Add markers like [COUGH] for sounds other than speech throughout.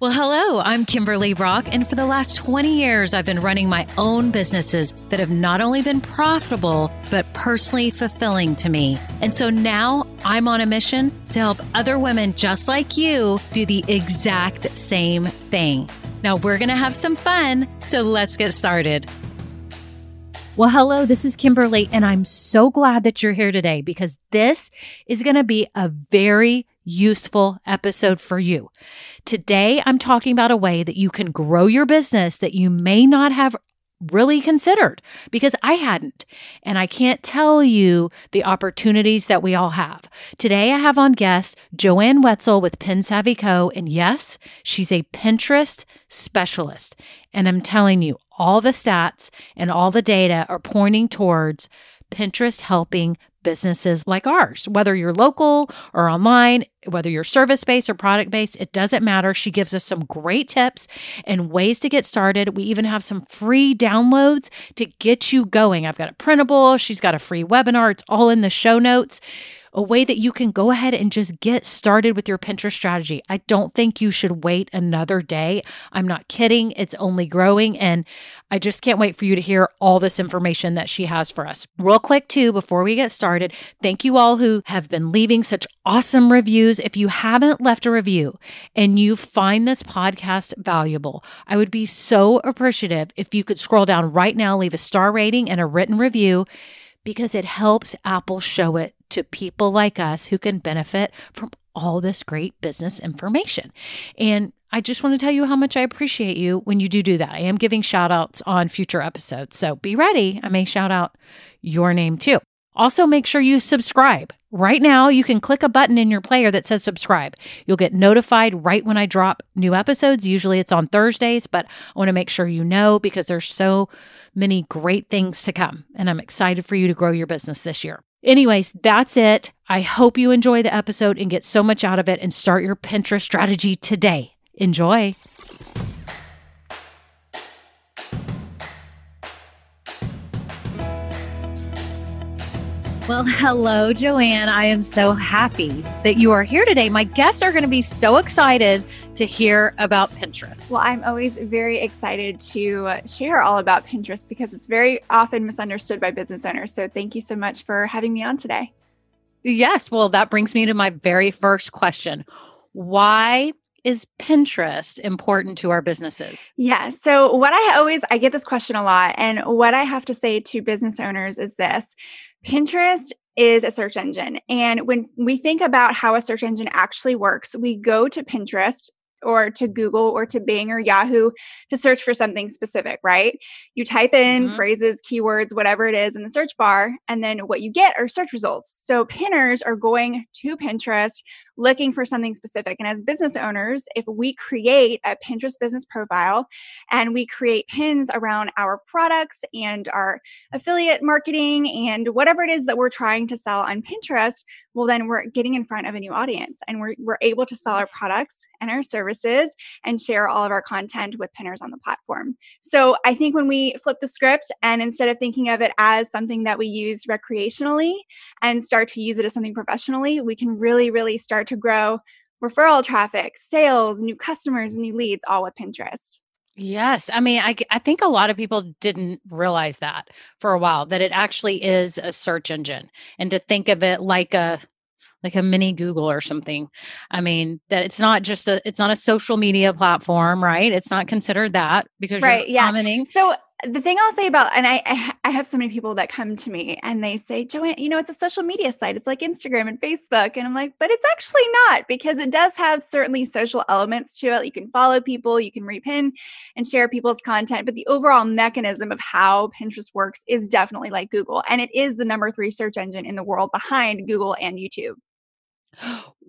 Well, hello, I'm Kimberly Brock, and for the last 20 years, I've been running my own businesses that have not only been profitable, but personally fulfilling to me. And so now I'm on a mission to help other women just like you do the exact same thing. Now we're going to have some fun, so let's get started. Well, hello, this is Kimberly, and I'm so glad that you're here today because this is going to be a very useful episode for you. Today, I'm talking about a way that you can grow your business that you may not have really considered because I hadn't. And I can't tell you the opportunities that we all have. Today I have on guest Joanne Wetzel with Pin Savvy Co. And yes, she's a Pinterest specialist. And I'm telling you, all the stats and all the data are pointing towards Pinterest helping businesses like ours, whether you're local or online, whether you're service based or product based, it doesn't matter. She gives us some great tips and ways to get started. We even have some free downloads to get you going. I've got a printable, she's got a free webinar. It's all in the show notes a way that you can go ahead and just get started with your Pinterest strategy. I don't think you should wait another day. I'm not kidding. It's only growing. And I just can't wait for you to hear all this information that she has for us. Real quick, too, before we get started, thank you all who have been leaving such awesome reviews. If you haven't left a review and you find this podcast valuable, I would be so appreciative if you could scroll down right now, leave a star rating and a written review because it helps Apple show it to people like us who can benefit from all this great business information. And I just want to tell you how much I appreciate you when you do do that. I am giving shout outs on future episodes. So be ready. I may shout out your name too. Also, make sure you subscribe. Right now, you can click a button in your player that says subscribe. You'll get notified right when I drop new episodes. Usually it's on Thursdays, but I want to make sure you know because there's so many great things to come. And I'm excited for you to grow your business this year. Anyways, that's it. I hope you enjoy the episode and get so much out of it and start your Pinterest strategy today. Enjoy. Well, hello, Joanne. I am so happy that you are here today. My guests are going to be so excited to hear about Pinterest. Well, I'm always very excited to share all about Pinterest because it's very often misunderstood by business owners. So, thank you so much for having me on today. Yes. Well, that brings me to my very first question Why is Pinterest important to our businesses? Yeah. So what I always I get this question a lot and what I have to say to business owners is this. Pinterest is a search engine. And when we think about how a search engine actually works, we go to Pinterest or to Google or to Bing or Yahoo to search for something specific, right? You type in mm-hmm. phrases, keywords, whatever it is in the search bar, and then what you get are search results. So pinners are going to Pinterest looking for something specific. And as business owners, if we create a Pinterest business profile and we create pins around our products and our affiliate marketing and whatever it is that we're trying to sell on Pinterest, well, then we're getting in front of a new audience and we're, we're able to sell our products and our services and share all of our content with pinners on the platform. So I think when we flip the script and instead of thinking of it as something that we use recreationally and start to use it as something professionally, we can really, really start to grow referral traffic, sales, new customers, new leads, all with Pinterest. Yes. I mean, I, I think a lot of people didn't realize that for a while, that it actually is a search engine and to think of it like a, like a mini Google or something. I mean, that it's not just a, it's not a social media platform, right? It's not considered that because right, yeah. Commenting. So the thing I'll say about, and I, I have so many people that come to me and they say, Joanne, you know, it's a social media site. It's like Instagram and Facebook. And I'm like, but it's actually not because it does have certainly social elements to it. You can follow people, you can repin and share people's content. But the overall mechanism of how Pinterest works is definitely like Google. And it is the number three search engine in the world behind Google and YouTube.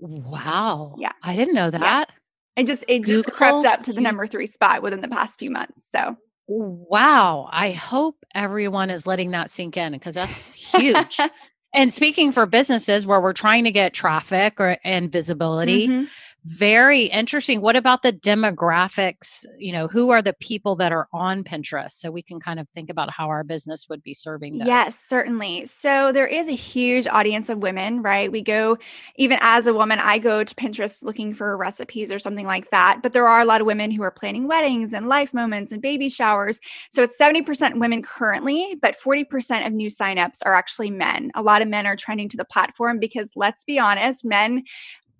Wow. Yeah. I didn't know that. Yes. It just it Google, just crept up to the number three spot within the past few months. So Wow. I hope everyone is letting that sink in because that's huge. [LAUGHS] and speaking for businesses where we're trying to get traffic or and visibility, mm-hmm. Very interesting. What about the demographics? You know, who are the people that are on Pinterest? So we can kind of think about how our business would be serving those. Yes, certainly. So there is a huge audience of women, right? We go, even as a woman, I go to Pinterest looking for recipes or something like that. But there are a lot of women who are planning weddings and life moments and baby showers. So it's 70% women currently, but 40% of new signups are actually men. A lot of men are trending to the platform because let's be honest, men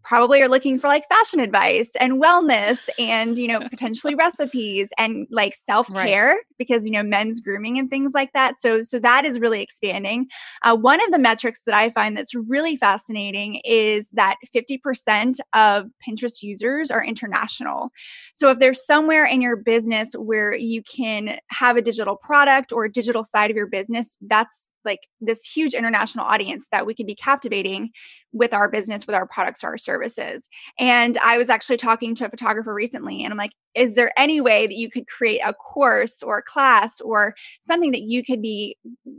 probably are looking for like fashion advice and wellness and you know [LAUGHS] potentially recipes and like self-care right. because you know men's grooming and things like that. So so that is really expanding. Uh, one of the metrics that i find that's really fascinating is that 50% of pinterest users are international. So if there's somewhere in your business where you can have a digital product or a digital side of your business that's like this huge international audience that we could be captivating with our business, with our products or our services. And I was actually talking to a photographer recently, and I'm like, is there any way that you could create a course or a class or something that you could be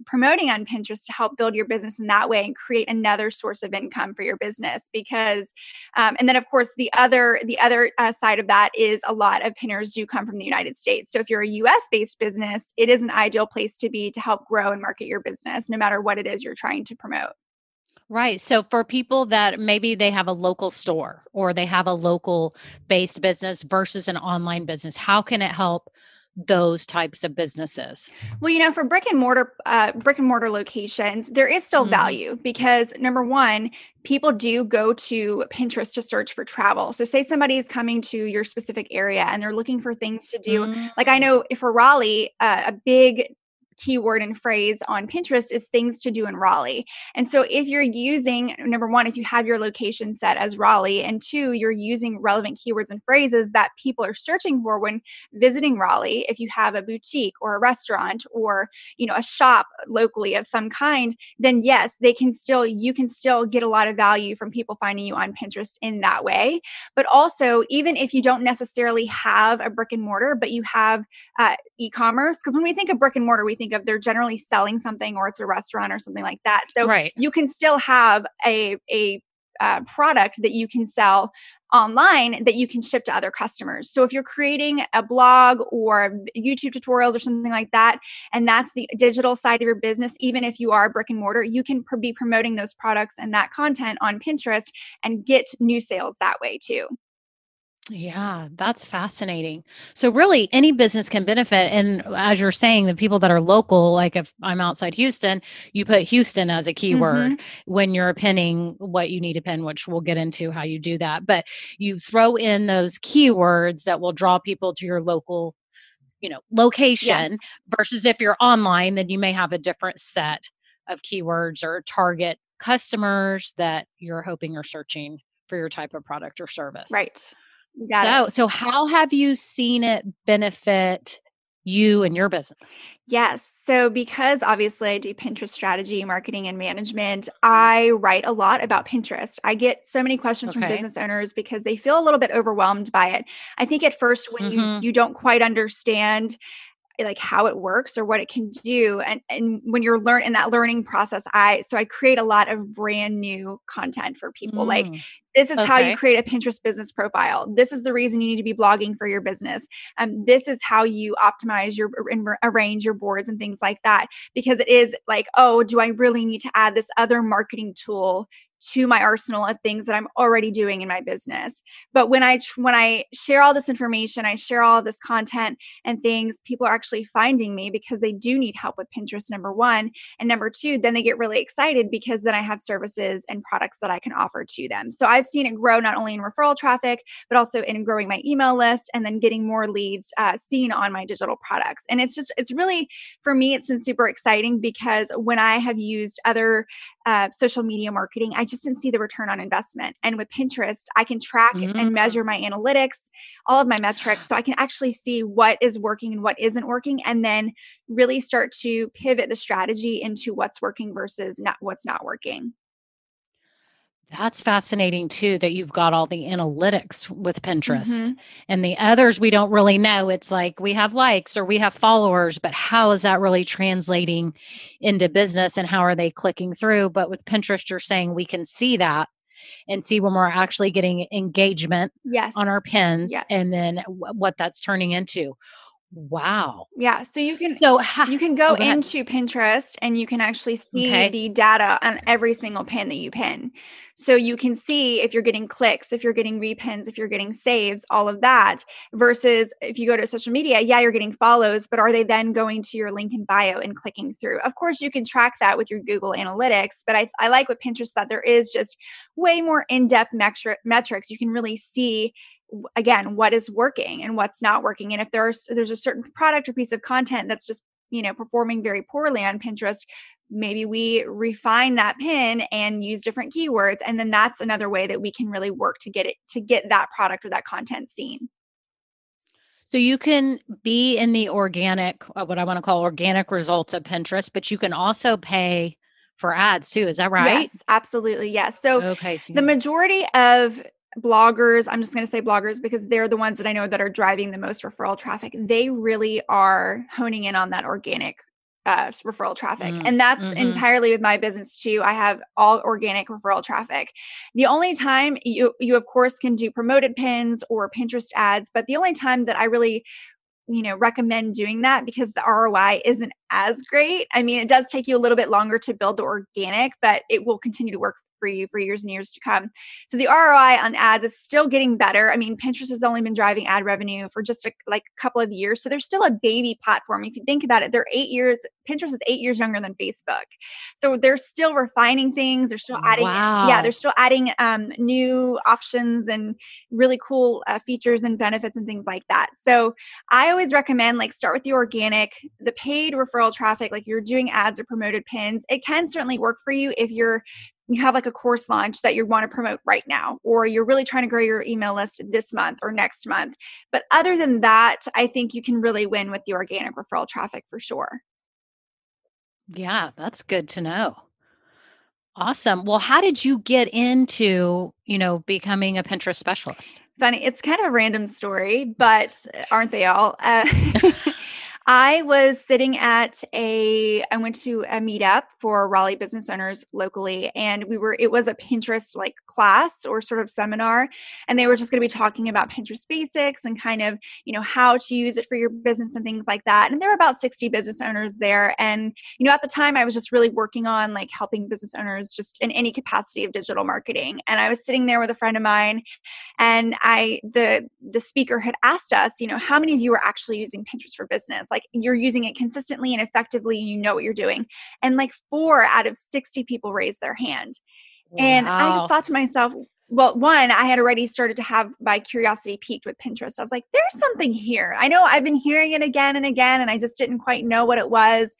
promoting on Pinterest to help build your business in that way and create another source of income for your business? Because, um, and then of course the other the other uh, side of that is a lot of pinners do come from the United States. So if you're a U.S. based business, it is an ideal place to be to help grow and market your business, no matter what it is you're trying to promote. Right. So for people that maybe they have a local store or they have a local based business versus an online business, how can it help those types of businesses? Well, you know, for brick and mortar uh, brick and mortar locations, there is still mm-hmm. value because number one, people do go to Pinterest to search for travel. So, say somebody is coming to your specific area and they're looking for things to do. Mm-hmm. Like I know for Raleigh, uh, a big keyword and phrase on Pinterest is things to do in Raleigh. And so if you're using number one, if you have your location set as Raleigh, and two, you're using relevant keywords and phrases that people are searching for when visiting Raleigh, if you have a boutique or a restaurant or you know a shop locally of some kind, then yes, they can still you can still get a lot of value from people finding you on Pinterest in that way. But also, even if you don't necessarily have a brick and mortar, but you have uh, e-commerce, because when we think of brick and mortar, we think think of they're generally selling something or it's a restaurant or something like that. So right. you can still have a a uh, product that you can sell online that you can ship to other customers. So if you're creating a blog or YouTube tutorials or something like that, and that's the digital side of your business, even if you are brick and mortar, you can pr- be promoting those products and that content on Pinterest and get new sales that way too. Yeah, that's fascinating. So, really, any business can benefit. And as you're saying, the people that are local, like if I'm outside Houston, you put Houston as a keyword mm-hmm. when you're pinning what you need to pin, which we'll get into how you do that. But you throw in those keywords that will draw people to your local, you know, location yes. versus if you're online, then you may have a different set of keywords or target customers that you're hoping are searching for your type of product or service. Right so, it. so how have you seen it benefit you and your business? Yes. So, because obviously I do Pinterest strategy, marketing, and management, mm-hmm. I write a lot about Pinterest. I get so many questions okay. from business owners because they feel a little bit overwhelmed by it. I think at first, when mm-hmm. you you don't quite understand like how it works or what it can do and and when you're learn in that learning process i so i create a lot of brand new content for people mm. like this is okay. how you create a pinterest business profile this is the reason you need to be blogging for your business um, this is how you optimize your and arrange your boards and things like that because it is like oh do i really need to add this other marketing tool to my arsenal of things that I'm already doing in my business. But when I when I share all this information, I share all this content and things, people are actually finding me because they do need help with Pinterest number 1, and number 2, then they get really excited because then I have services and products that I can offer to them. So I've seen it grow not only in referral traffic, but also in growing my email list and then getting more leads uh, seen on my digital products. And it's just it's really for me it's been super exciting because when I have used other uh, social media marketing, I just didn't see the return on investment. And with Pinterest, I can track mm-hmm. and measure my analytics, all of my metrics, so I can actually see what is working and what isn't working, and then really start to pivot the strategy into what's working versus not what's not working. That's fascinating too that you've got all the analytics with Pinterest. Mm-hmm. And the others we don't really know. It's like we have likes or we have followers, but how is that really translating into business and how are they clicking through? But with Pinterest, you're saying we can see that and see when we're actually getting engagement yes. on our pins yes. and then what that's turning into. Wow. Yeah. So you can so ha- you can go, oh, go into Pinterest and you can actually see okay. the data on every single pin that you pin. So you can see if you're getting clicks, if you're getting repins, if you're getting saves, all of that. Versus if you go to social media, yeah, you're getting follows, but are they then going to your link in bio and clicking through? Of course, you can track that with your Google Analytics, but I, I like what Pinterest said. there is just way more in depth metri- metrics. You can really see again what is working and what's not working and if there's there's a certain product or piece of content that's just you know performing very poorly on pinterest maybe we refine that pin and use different keywords and then that's another way that we can really work to get it to get that product or that content seen. So you can be in the organic uh, what i want to call organic results of pinterest but you can also pay for ads too is that right? Yes absolutely yes. So okay so the majority of bloggers, I'm just going to say bloggers because they're the ones that I know that are driving the most referral traffic. They really are honing in on that organic uh, referral traffic. Mm, and that's mm-hmm. entirely with my business too. I have all organic referral traffic. The only time you you of course can do promoted pins or Pinterest ads, but the only time that I really you know recommend doing that because the ROI isn't as great. I mean, it does take you a little bit longer to build the organic, but it will continue to work for you for years and years to come. So the ROI on ads is still getting better. I mean, Pinterest has only been driving ad revenue for just a, like a couple of years. So they're still a baby platform. If you think about it, they're eight years, Pinterest is eight years younger than Facebook. So they're still refining things. They're still adding, wow. yeah, they're still adding um, new options and really cool uh, features and benefits and things like that. So I always recommend like start with the organic, the paid referral traffic, like you're doing ads or promoted pins. It can certainly work for you if you're you have like a course launch that you want to promote right now, or you're really trying to grow your email list this month or next month. But other than that, I think you can really win with the organic referral traffic for sure. Yeah, that's good to know. Awesome. Well, how did you get into, you know, becoming a Pinterest specialist? Funny, it's kind of a random story, but aren't they all? Uh, [LAUGHS] [LAUGHS] I was sitting at a, I went to a meetup for Raleigh business owners locally, and we were, it was a Pinterest like class or sort of seminar. And they were just going to be talking about Pinterest basics and kind of, you know, how to use it for your business and things like that. And there were about 60 business owners there. And, you know, at the time I was just really working on like helping business owners just in any capacity of digital marketing. And I was sitting there with a friend of mine, and I, the, the speaker had asked us, you know, how many of you are actually using Pinterest for business? Like, like you're using it consistently and effectively and you know what you're doing and like four out of 60 people raised their hand. Wow. and i just thought to myself well one i had already started to have my curiosity piqued with pinterest. I was like there's something here. I know i've been hearing it again and again and i just didn't quite know what it was.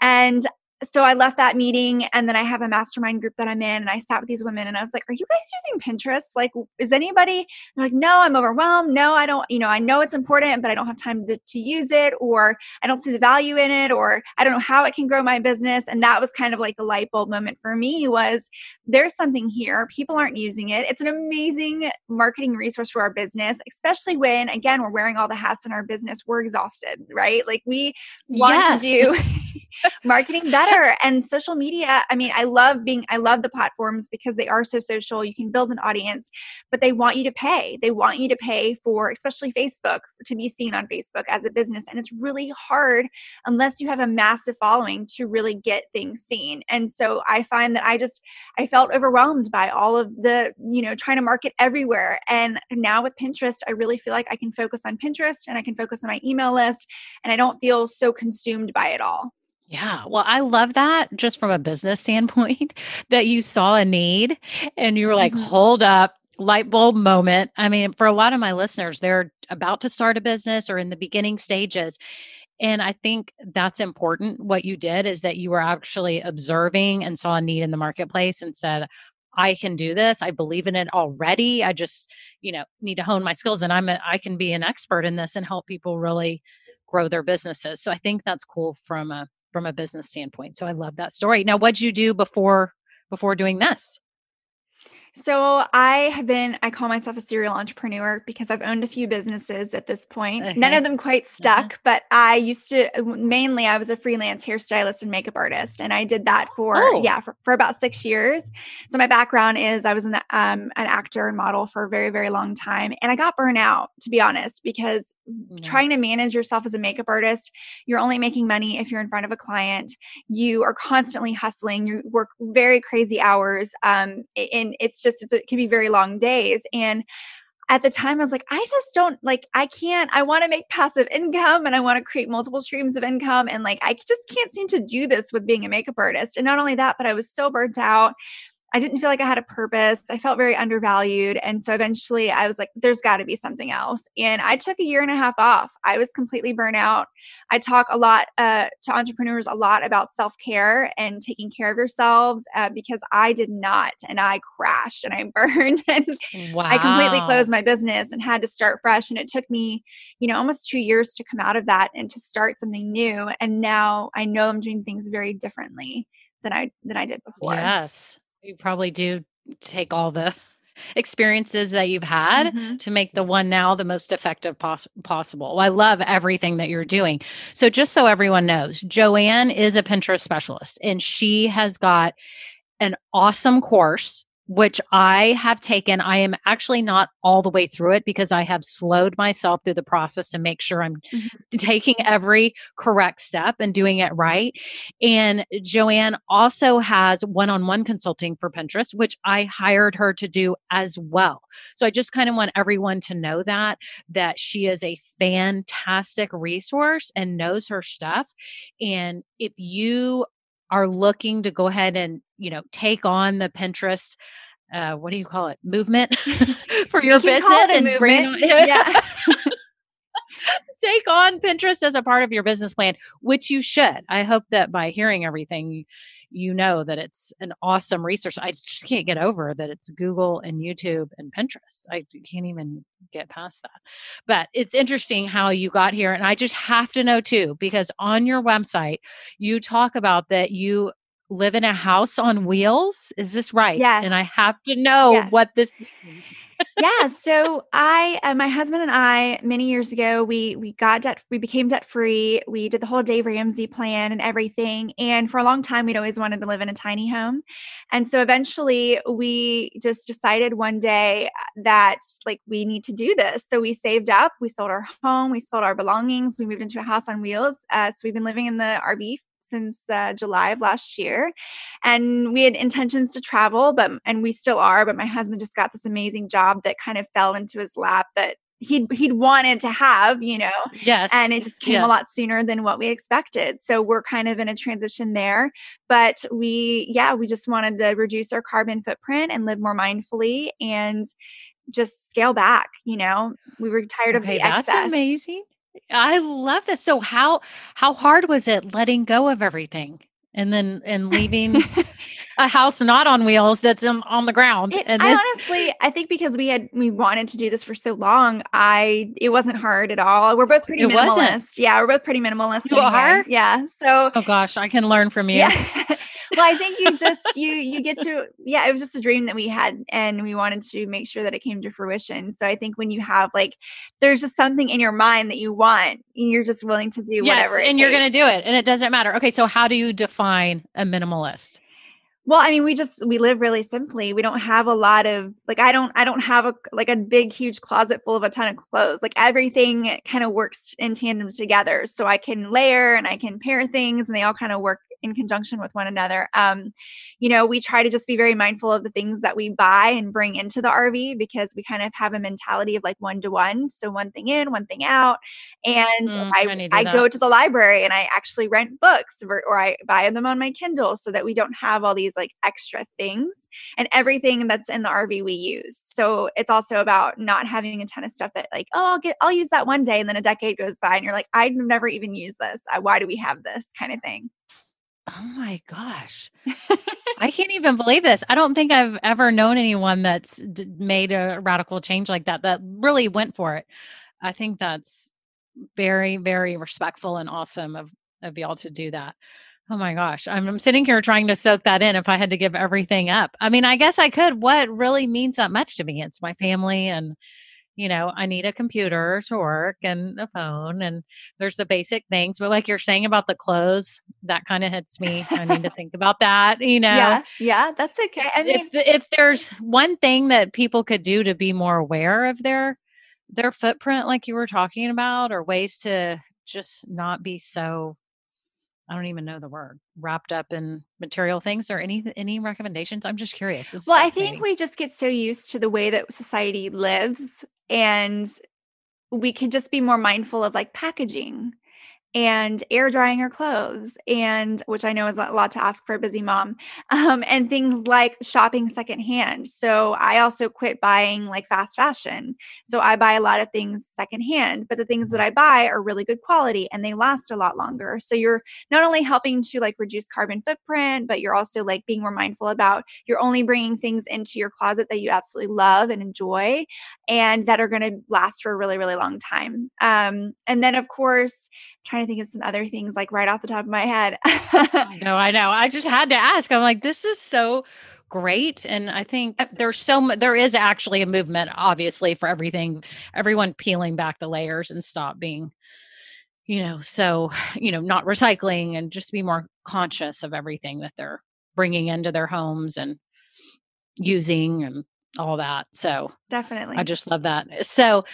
And so I left that meeting and then I have a mastermind group that I'm in and I sat with these women and I was like, Are you guys using Pinterest? Like, is anybody They're like, No, I'm overwhelmed. No, I don't, you know, I know it's important, but I don't have time to, to use it or I don't see the value in it or I don't know how it can grow my business. And that was kind of like a light bulb moment for me was there's something here. People aren't using it. It's an amazing marketing resource for our business, especially when, again, we're wearing all the hats in our business. We're exhausted, right? Like we want yes. to do [LAUGHS] marketing better and social media i mean i love being i love the platforms because they are so social. You can build an audience but they want you to pay. They want you to pay for especially facebook to be seen on facebook as a business. And it's really hard unless you have a massive following to really get things seen. And so i find that i just i felt overwhelmed by all of the you know trying to market everywhere. And now with pinterest i really feel like i can focus on pinterest and i can focus on my email list and i don't feel so consumed by it all yeah. Well, I love that just from a business standpoint [LAUGHS] that you saw a need and you were like, mm-hmm. hold up, light bulb moment. I mean, for a lot of my listeners, they're about to start a business or in the beginning stages. And I think that's important. What you did is that you were actually observing and saw a need in the marketplace and said, I can do this. I believe in it already. I just, you know, need to hone my skills and I'm a, I can be an expert in this and help people really grow their businesses. So I think that's cool from a from a business standpoint. So I love that story. Now, what'd you do before before doing this? So I have been, I call myself a serial entrepreneur because I've owned a few businesses at this point. Okay. None of them quite Uh-huh. stuck, but I used to mainly I was a freelance hairstylist and makeup artist. And I did that for Oh. yeah, for, for about six years. So my background is I was in the, um, an actor and model for a very, very long time. And I got burnt out, to be honest, because Yeah. trying to manage yourself as a makeup artist, you're only making money if you're in front of a client. You are constantly hustling. You work very crazy hours. Um, and it's just it's, it can be very long days. And at the time, I was like, I just don't like. I can't. I want to make passive income, and I want to create multiple streams of income, and like I just can't seem to do this with being a makeup artist. And not only that, but I was so burnt out. I didn't feel like I had a purpose. I felt very undervalued. And so eventually I was like, there's got to be something else. And I took a year and a half off. I was completely burnt out. I talk a lot uh, to entrepreneurs a lot about self care and taking care of yourselves uh, because I did not. And I crashed and I [LAUGHS] burned and Wow. I completely closed my business and had to start fresh. And it took me, you know, almost two years to come out of that and to start something new. And now I know I'm doing things very differently than I than I did before. Yes. You probably do take all the [LAUGHS] experiences that you've had Mhm. to make the one now the most effective pos- possible. I love everything that you're doing. So, just so everyone knows, Joanne is a Pinterest specialist and she has got an awesome course. Which I have taken. I am actually not all the way through it because I have slowed myself through the process to make sure I'm Mhm. [LAUGHS] taking every correct step and doing it right. And Joanne also has one on one consulting for Pinterest, which I hired her to do as well. So I just kind of want everyone to know that, that she is a fantastic resource and knows her stuff. And if you are looking to go ahead and, you know, take on the Pinterest, uh, what do you call it? Movement [LAUGHS] for your You business and bring movement. on- [LAUGHS] Yeah. [LAUGHS] take on Pinterest as a part of your business plan, which you should. I hope that by hearing everything, you, know that it's an awesome resource. I just can't get over that it's Google and YouTube and Pinterest. I can't even get past that. But it's interesting how you got here. And I just have to know too, because on your website, you talk about that you live in a house on wheels. Is this right? Yes. And I have to know Yes. what this means. Yeah so i uh, my husband and i many years ago we we got debt we became debt free we did the whole dave ramsey plan and everything and for a long time we'd always wanted to live in a tiny home and so eventually we just decided one day uh, that like we need to do this so we saved up we sold our home we sold our belongings we moved into a house on wheels uh, so we've been living in the rv since uh, July of last year, and we had intentions to travel, but and we still are. But my husband just got this amazing job that kind of fell into his lap that he'd he'd wanted to have, you know, Yes. and it just came Yes. a lot sooner than what we expected. So we're kind of in a transition there. But we, yeah, we just wanted to reduce our carbon footprint and live more mindfully and just scale back. You know, we were tired of the that's excess. amazing. I love this. So how how hard was it letting go of everything and then and leaving [LAUGHS] a house not on wheels that's on, on the ground? It, and I honestly, I think because we had we wanted to do this for so long, I it wasn't hard at all. We're both pretty It wasn't? minimalist. Yeah, we're both pretty minimalist. You anyway. are? Yeah. So oh gosh, I can learn from you. yeah. [LAUGHS] well, I think you just you you get to yeah, it was just a dream that we had and we wanted to make sure that it came to fruition. So I think when you have like there's just something in your mind that you want, and you're just willing to do Yes, whatever it and you're going to do it, and it doesn't matter. Okay, so how do you define a minimalist? Well, I mean, we just we live really simply. We don't have a lot of like I don't I don't have a like a big huge closet full of a ton of clothes. Like everything kind of works in tandem together. So I can layer and I can pair things and they all kind of work in conjunction with one another. Um, you know, we try to just be very mindful of the things that we buy and bring into the RV because we kind of have a mentality of like one to one. So one thing in, one thing out. And Mm, I I I go to the library and I actually rent books or, or I buy them on my Kindle so that we don't have all these like extra things and everything that's in the RV we use. So it's also about not having a ton of stuff that like, oh, I'll get I'll use that one day and then a decade goes by and you're like, I've never even used this. Why do we have this kind of thing? Oh my gosh. I [LAUGHS] can't even believe this. I don't think I've ever known anyone that's d- made a radical change like that that really went for it. I think that's very very respectful and awesome of of y'all to do that. Oh my gosh. I'm, I'm, sitting here trying to soak that in if I had to give everything up. I mean, I guess I could. What really means that much to me? It's my family and you know, I need a computer to work and a phone and there's the basic things. But like you're saying about the clothes, that kind of hits me. I need to [LAUGHS] think about that, you know. Yeah, yeah, that's okay. I mean, if if there's one thing that people could do to be more aware of their their footprint like you were talking about or ways to just not be so I don't even know the word wrapped up in material things or any any recommendations. I'm just curious. Well, I think we just get so used to the way that society lives and we can just be more mindful of like packaging and air drying her clothes and which i know is a lot to ask for a busy mom [LAUGHS] um, and things like shopping secondhand. So i also quit buying like fast fashion. So i buy a lot of things secondhand but the things that i buy are really good quality and they last a lot longer. So you're not only helping to like reduce carbon footprint but you're also like being more mindful about you're only bringing things into your closet that you absolutely love and enjoy and that are going to last for a really really long time. Um, and then of course trying to think of some other things like right off the top of my head. no, I know. I just had to ask. I'm like, this is so great and i think there's so much there is actually a movement obviously for everything everyone peeling back the layers and stop being you know so you know not recycling and just be more conscious of everything that they're bringing into their homes and using and all that so definitely i just love that so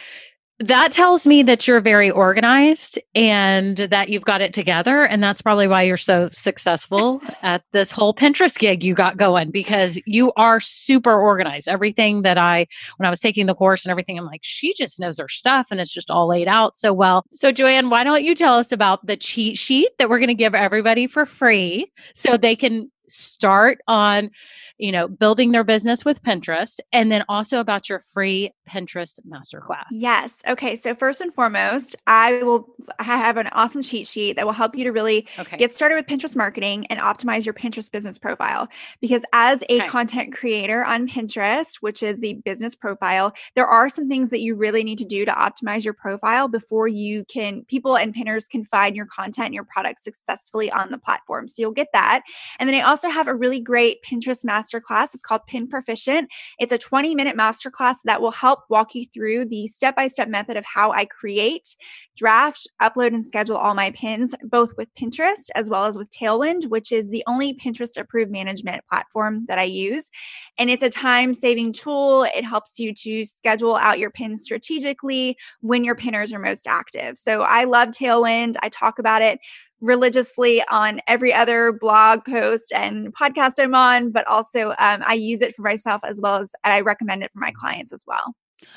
that tells me that you're very organized and that you've got it together. And that's probably why you're so successful at this whole Pinterest gig you got going because you are super organized. Everything that I, when I was taking the course and everything, I'm like, she just knows her stuff and it's just all laid out so well. So, Joanne, why don't you tell us about the cheat sheet that we're going to give everybody for free so they can start on you know building their business with pinterest and then also about your free pinterest masterclass. Yes. Okay so first and foremost i will have an awesome cheat sheet that will help you to really okay. get started with pinterest marketing and optimize your pinterest business profile. Because as a okay. content creator on pinterest which is the business profile there are some things that you really need to do to optimize your profile before you can people and pinners can find your content and your product successfully on the platform. So you'll get that. And then i also also have a really great Pinterest masterclass. It's called Pin Proficient. It's a 20 minute masterclass that will help walk you through the step by step method of how I create, draft, upload, and schedule all my pins, both with Pinterest as well as with Tailwind, which is the only Pinterest approved management platform that I use. And it's a time saving tool. It helps you to schedule out your pins strategically when your pinners are most active. So I love Tailwind. I talk about it religiously on every other blog post and podcast I'm on, but also um, I use it for myself as well as I recommend it for my clients as well.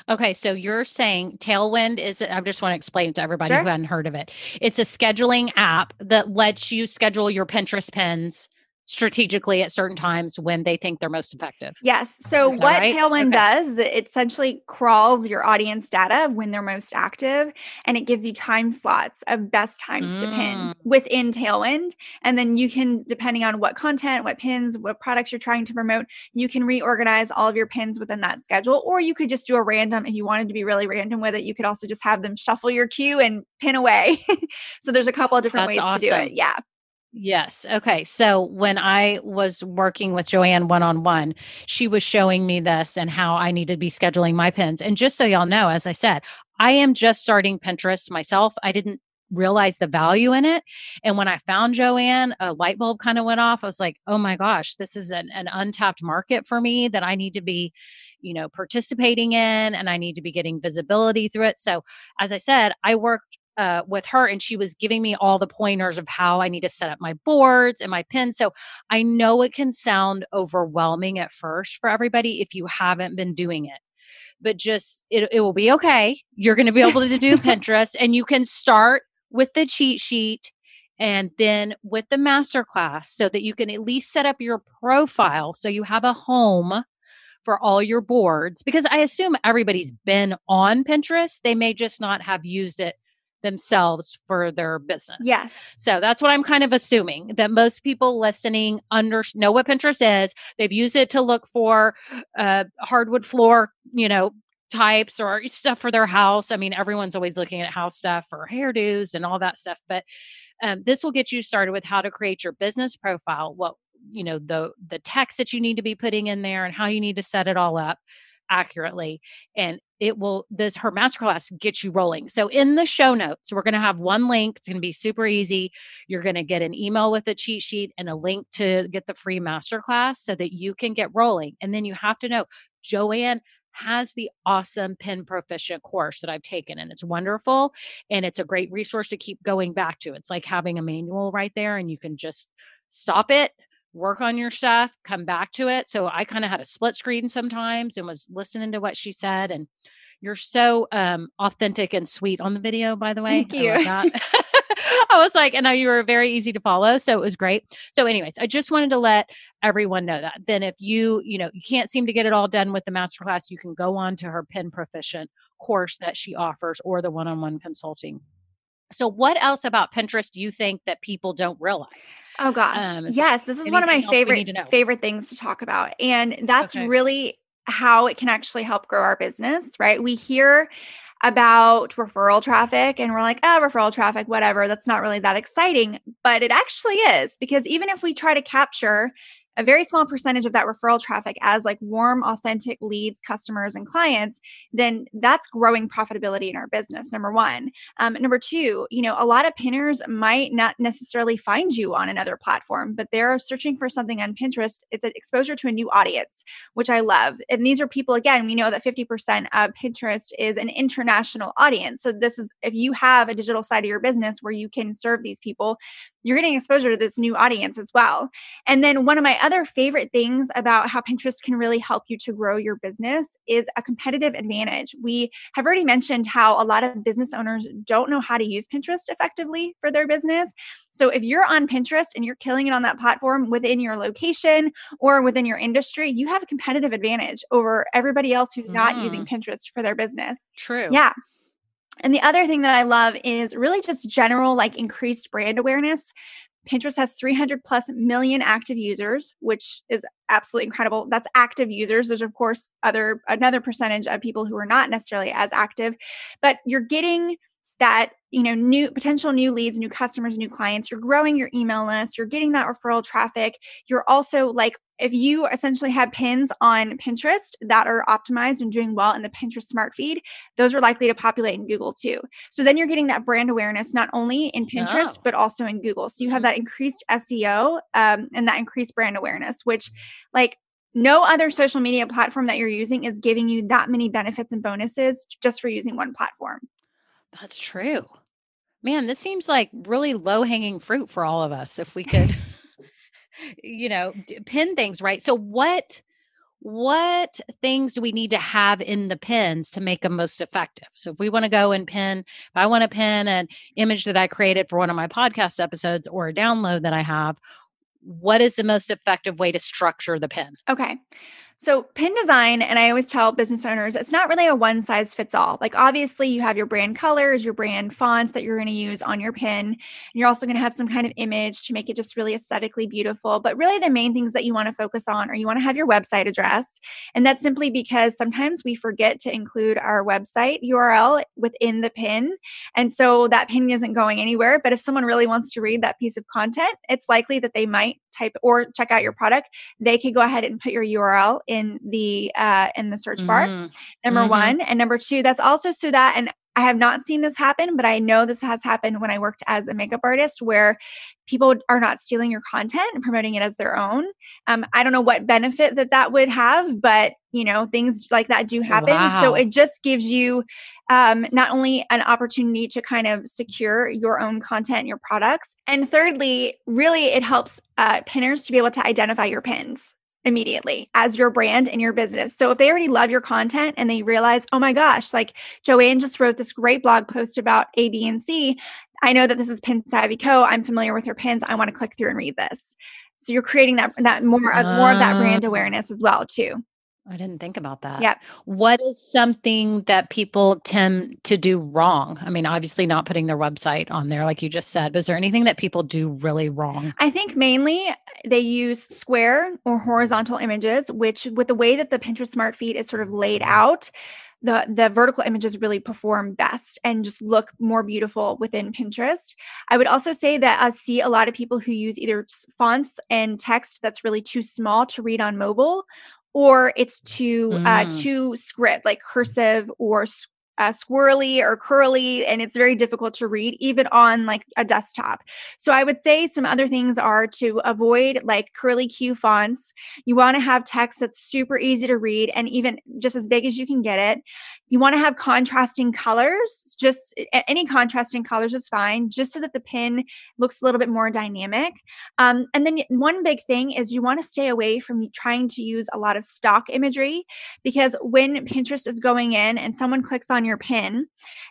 Okay, so you're saying Tailwind is, I just want to explain it to everybody sure. who hadn't heard of it. It's a scheduling app that lets you schedule your Pinterest pins strategically at certain times when they think they're most effective. Yes. So what right? Tailwind okay. does, it essentially crawls your audience data of when they're most active and it gives you time slots of best times mm. to pin mm. within Tailwind. And then you can, depending on what content, what pins, what products you're trying to promote, you can reorganize all of your pins within that schedule. Or you could just do a random, if you wanted to be really random with it, you could also just have them shuffle your queue and pin away. [LAUGHS] so there's a couple of different That's ways awesome. to do it. Yeah. Yes. Okay. So when I was working with Joanne one on one, she was showing me this and how I need to be scheduling my pins. And just so y'all know, as I said, I am just starting Pinterest myself. I didn't realize the value in it. And when I found Joanne, a light bulb kind of went off. I was like, oh my gosh, this is an, an untapped market for me that I need to be, you know, participating in and I need to be getting visibility through it. So as I said, I worked uh, with her and she was giving me all the pointers of how I need to set up my boards and my pins. So I know it can sound overwhelming at first for everybody if you haven't been doing it. But just it, it will be okay. You're going to be able to do [LAUGHS] Pinterest and you can start with the cheat sheet and then with the masterclass so that you can at least set up your profile so you have a home for all your boards because I assume everybody's been on Pinterest. They may just not have used it themselves for their business. Yes. So that's what I'm kind of assuming that most people listening under know what Pinterest is. They've used it to look for uh, hardwood floor, you know, types or stuff for their house. I mean, everyone's always looking at house stuff or hairdos and all that stuff, but um, this will get you started with how to create your business profile, what you know the the text that you need to be putting in there and how you need to set it all up accurately and it will this her masterclass get you rolling so in the show notes we're going to have one link it's going to be super easy you're going to get an email with a cheat sheet and a link to get the free masterclass so that you can get rolling and then you have to know joanne has the awesome Pin Proficient course that I've taken, and it's wonderful. And it's a great resource to keep going back to. It's like having a manual right there, and you can just stop it, work on your stuff, come back to it. So I kind of had a split screen sometimes and was listening to what she said. And you're so um, authentic and sweet on the video, by the way. Thank you. I, [LAUGHS] [LAUGHS] I was like, and you were very easy to follow. So it was great. So, anyways, I just wanted to let everyone know that. Then if you, you know, you can't seem to get it all done with the masterclass, you can go on to her Pin Proficient course that she offers or the one-on-one consulting so, what else about Pinterest do you think that people don't realize? Oh gosh, um, yes, this is one of my favorite favorite things to talk about, and that's okay. really how it can actually help grow our business. Right? We hear about referral traffic and we're like, oh, referral traffic, whatever. That's not really that exciting, but it actually is because even if we try to capture a very small percentage of that referral traffic as like warm, authentic leads, customers, and clients, then that's growing profitability in our business. Number one. Um, number two, you know, a lot of pinners might not necessarily find you on another platform, but they're searching for something on Pinterest. It's an exposure to a new audience, which I love. And these are people, again, we know that 50% of Pinterest is an international audience. So this is if you have a digital side of your business where you can serve these people, you're getting exposure to this new audience as well. And then one of my other favorite things about how Pinterest can really help you to grow your business is a competitive advantage. We have already mentioned how a lot of business owners don't know how to use Pinterest effectively for their business. So if you're on Pinterest and you're killing it on that platform within your location or within your industry, you have a competitive advantage over everybody else who's mm. not using mm. Pinterest for their business. True. Yeah. And the other thing that I love is really just general like increased brand awareness. Pinterest has 300 plus million active users, which is absolutely incredible. That's active users. There's of course other another percentage of people who are not necessarily as active, but you're getting that you know new potential new leads new customers new clients you're growing your email list you're getting that referral traffic you're also like if you essentially have pins on pinterest that are optimized and doing well in the pinterest smart feed those are likely to populate in google too so then you're getting that brand awareness not only in pinterest oh. but also in google so you have mm-hmm. that increased seo um, and that increased brand awareness which like no other social media platform that you're using is giving you that many benefits and bonuses just for using one platform that's true. Man, this seems like really low hanging fruit for all of us if we could, [LAUGHS] [LAUGHS] you know, pin things right. So, what what things do we need to have in the pins to make them most effective? So if we want to go and pin, if I want to pin an image that I created for one of my podcast episodes or a download that I have, what is the most effective way to structure the pin? Okay. So, pin design, and I always tell business owners, it's not really a one size fits all. Like, obviously, you have your brand colors, your brand fonts that you're going to use on your pin. And you're also going to have some kind of image to make it just really aesthetically beautiful. But really, the main things that you want to focus on are you want to have your website address. And that's simply because sometimes we forget to include our website URL within the pin. And so that pin isn't going anywhere. But if someone really wants to read that piece of content, it's likely that they might type or check out your product. They could go ahead and put your URL in the uh, in the search bar. Mm-hmm. Number mm-hmm. one, and number two, that's also so that and I have not seen this happen, but I know this has happened when I worked as a makeup artist where people are not stealing your content and promoting it as their own. Um, I don't know what benefit that that would have, but you know, things like that do happen. Wow. So it just gives you um, not only an opportunity to kind of secure your own content, your products, and thirdly, really it helps uh, pinners to be able to identify your pins immediately as your brand and your business. So if they already love your content and they realize, oh my gosh, like Joanne just wrote this great blog post about A, B, and C. I know that this is Pin Savvy Co. I'm familiar with her pins. I want to click through and read this. So you're creating that that more uh, more of that brand awareness as well too. I didn't think about that. Yeah. What is something that people tend to do wrong? I mean, obviously not putting their website on there, like you just said, but is there anything that people do really wrong? I think mainly uh, they use square or horizontal images, which with the way that the Pinterest Smart Feed is sort of laid mm-hmm. out, the the vertical images really perform best and just look more beautiful within Pinterest. I would also say that I see a lot of people who use either fonts and text that's really too small to read on mobile or it's too uh, mm. uh, too script like cursive or uh, squirrely or curly and it's very difficult to read even on like a desktop. So i would say some other things are to avoid like curly q fonts. You want to have text that's super easy to read and even just as big as you can get it you want to have contrasting colors just any contrasting colors is fine just so that the pin looks a little bit more dynamic um, and then one big thing is you want to stay away from trying to use a lot of stock imagery because when pinterest is going in and someone clicks on your pin.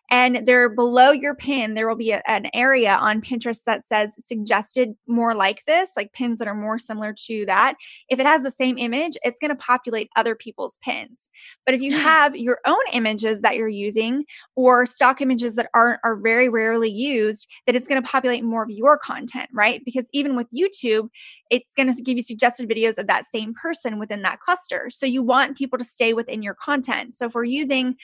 And they're below your pin, there will be a, an area on Pinterest that says suggested more like this, like pins that are more similar to that. If it has the same image, it's going to populate other people's pins. But if you have your own images that you're using or stock images that aren't are very rarely used, that it's going to populate more of your content, right? Because even with YouTube, it's going to give you suggested videos of that same person within that cluster. So you want people to stay within your content. So if we're using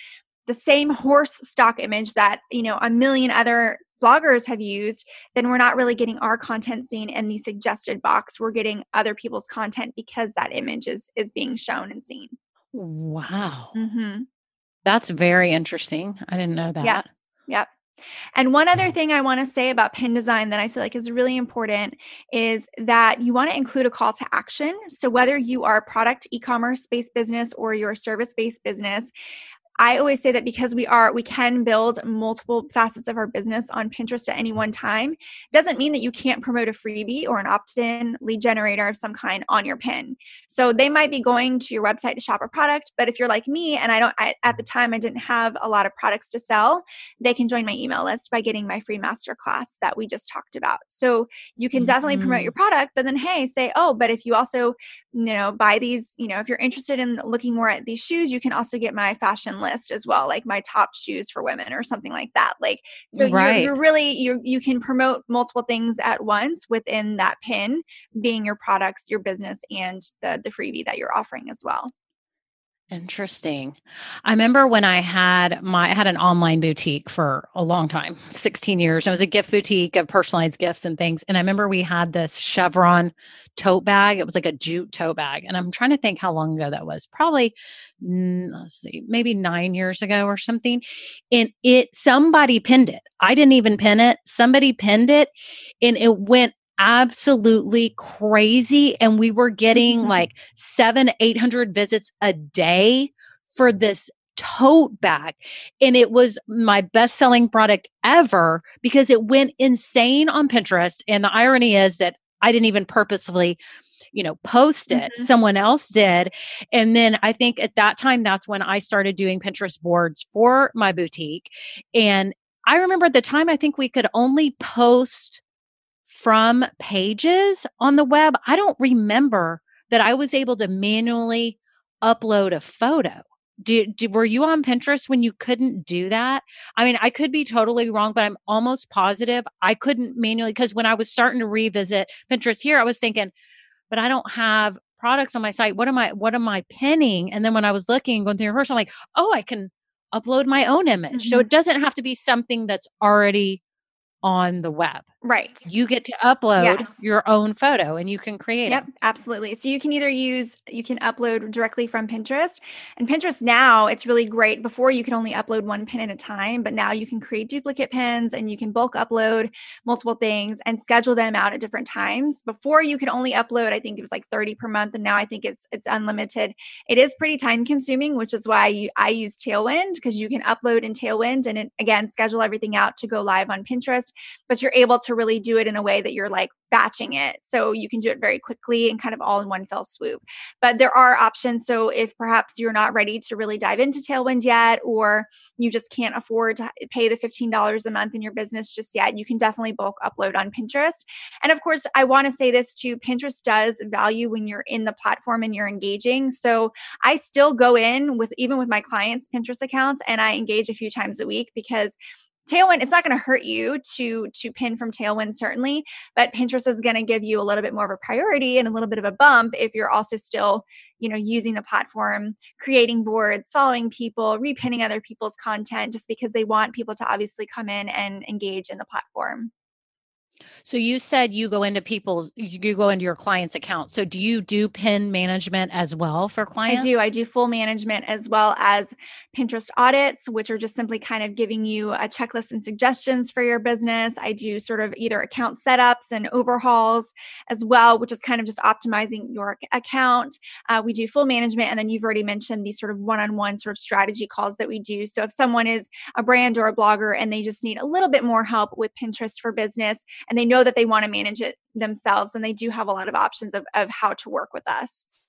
the same horse stock image that you know a million other bloggers have used then we're not really getting our content seen in the suggested box we're getting other people's content because that image is is being shown and seen wow mm-hmm. That's very interesting. I didn't know that. Yeah. Yep and one other thing I want to say about pin design that I feel like is really important is that you want to include a call to action. So, whether you are a product e commerce based business or you're service based business, I always say that because we are, we can build multiple facets of our business on Pinterest at any one time, doesn't mean that you can't promote a freebie or an opt in lead generator of some kind on your pin. So they might be going to your website to shop a product, but if you're like me and I don't, I, at the time, I didn't have a lot of products to sell, they can join my email list by getting my free masterclass that we just talked about. So you can mm-hmm. definitely promote your mm-hmm. product, but then, hey, say, oh, but if you also, you know, buy these, you know, if you're interested in looking more at these shoes, you can also get my fashion list as well, like my top shoes for women or something like that. Like so right. you're, you're really you you can promote multiple things at once within that pin, being your products, your business, and the the freebie that you're offering as well. Interesting. I remember when I had my I had an online boutique for a long time, 16 years. It was a gift boutique of personalized gifts and things. And I remember we had this chevron tote bag. It was like a jute tote bag. And I'm trying to think how long ago that was. Probably mm, let's see, maybe 9 years ago or something. And it somebody pinned it. I didn't even pin it. Somebody pinned it and it went absolutely crazy. And we were getting [LAUGHS] like seven, 800 visits a day for this tote bag. And it was my best selling product ever because it went insane on Pinterest. And the irony is that I didn't even purposefully you know post it mm-hmm. someone else did and then i think at that time that's when i started doing pinterest boards for my boutique and i remember at the time i think we could only post from pages on the web, I don't remember that I was able to manually upload a photo. Were you on Pinterest when you couldn't do that? I mean, I could be totally wrong, but I'm almost positive I couldn't manually because when I was starting to revisit Pinterest here, I was thinking, but I don't have products on my site. What am I what am I pinning? And then when I was looking going through rehearsal, I'm like, oh, I can upload my own image. Mm-hmm. So it doesn't have to be something that's already on the web. Right. You get to upload yes. your own photo and you can create Yep, it. absolutely. So you can either use you can upload directly from Pinterest. And Pinterest now, it's really great. Before you could only upload one pin at a time, but now you can create duplicate pins and you can bulk upload multiple things and schedule them out at different times. Before you could only upload I think it was like 30 per month and now I think it's it's unlimited. It is pretty time consuming, which is why you, I use Tailwind because you can upload in Tailwind and it, again schedule everything out to go live on Pinterest, but you're able to really do it in a way that you're like batching it. So you can do it very quickly and kind of all in one fell swoop. But there are options. So if perhaps you're not ready to really dive into Tailwind yet, or you just can't afford to pay the $15 a month in your business just yet, you can definitely bulk upload on Pinterest. And of course, I want to say this too Pinterest does value when you're in the platform and you're engaging. So I still go in with even with my clients' Pinterest accounts and I engage a few times a week because tailwind it's not going to hurt you to to pin from tailwind certainly but pinterest is going to give you a little bit more of a priority and a little bit of a bump if you're also still you know using the platform creating boards following people repinning other people's content just because they want people to obviously come in and engage in the platform so you said you go into people's you go into your clients' account. So do you do pin management as well for clients? I do. I do full management as well as Pinterest audits, which are just simply kind of giving you a checklist and suggestions for your business. I do sort of either account setups and overhauls as well, which is kind of just optimizing your account. Uh, we do full management, and then you've already mentioned these sort of one-on-one sort of strategy calls that we do. So if someone is a brand or a blogger and they just need a little bit more help with Pinterest for business and they know that they want to manage it themselves and they do have a lot of options of, of how to work with us.